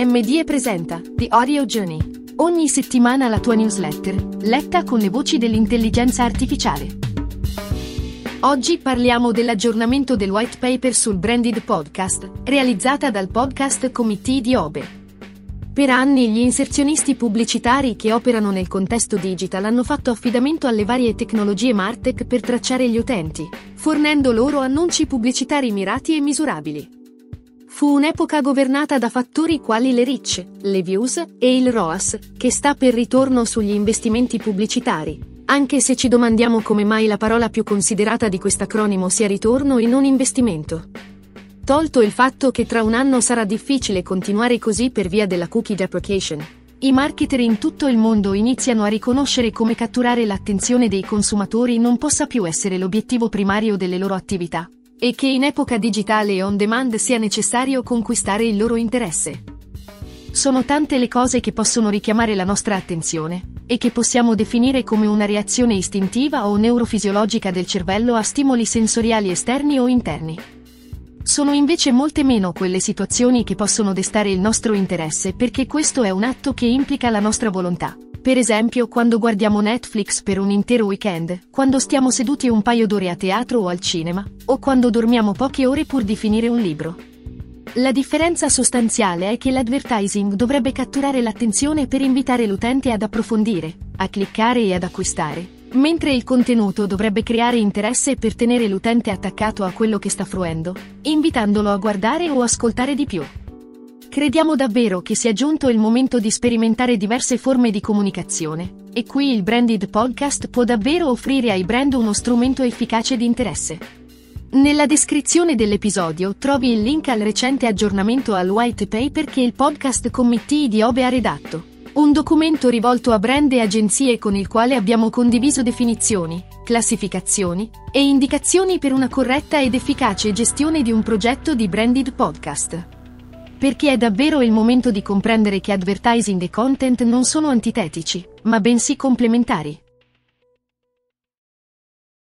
MDE presenta The Audio Journey. Ogni settimana la tua newsletter, letta con le voci dell'intelligenza artificiale. Oggi parliamo dell'aggiornamento del white paper sul branded podcast, realizzata dal podcast Committee di Obe. Per anni gli inserzionisti pubblicitari che operano nel contesto digital hanno fatto affidamento alle varie tecnologie Martech per tracciare gli utenti, fornendo loro annunci pubblicitari mirati e misurabili. Fu un'epoca governata da fattori quali le reach, le views e il ROAS, che sta per ritorno sugli investimenti pubblicitari, anche se ci domandiamo come mai la parola più considerata di quest'acronimo sia ritorno e non investimento. Tolto il fatto che tra un anno sarà difficile continuare così per via della cookie deprecation, i marketer in tutto il mondo iniziano a riconoscere come catturare l'attenzione dei consumatori non possa più essere l'obiettivo primario delle loro attività e che in epoca digitale e on demand sia necessario conquistare il loro interesse. Sono tante le cose che possono richiamare la nostra attenzione e che possiamo definire come una reazione istintiva o neurofisiologica del cervello a stimoli sensoriali esterni o interni. Sono invece molte meno quelle situazioni che possono destare il nostro interesse perché questo è un atto che implica la nostra volontà. Per esempio quando guardiamo Netflix per un intero weekend, quando stiamo seduti un paio d'ore a teatro o al cinema, o quando dormiamo poche ore pur di finire un libro. La differenza sostanziale è che l'advertising dovrebbe catturare l'attenzione per invitare l'utente ad approfondire, a cliccare e ad acquistare, mentre il contenuto dovrebbe creare interesse per tenere l'utente attaccato a quello che sta fruendo, invitandolo a guardare o ascoltare di più. Crediamo davvero che sia giunto il momento di sperimentare diverse forme di comunicazione, e qui il branded podcast può davvero offrire ai brand uno strumento efficace di interesse. Nella descrizione dell'episodio trovi il link al recente aggiornamento al white paper che il podcast Committee di Obe ha redatto. Un documento rivolto a brand e agenzie con il quale abbiamo condiviso definizioni, classificazioni e indicazioni per una corretta ed efficace gestione di un progetto di branded podcast. Perché è davvero il momento di comprendere che advertising e content non sono antitetici, ma bensì complementari.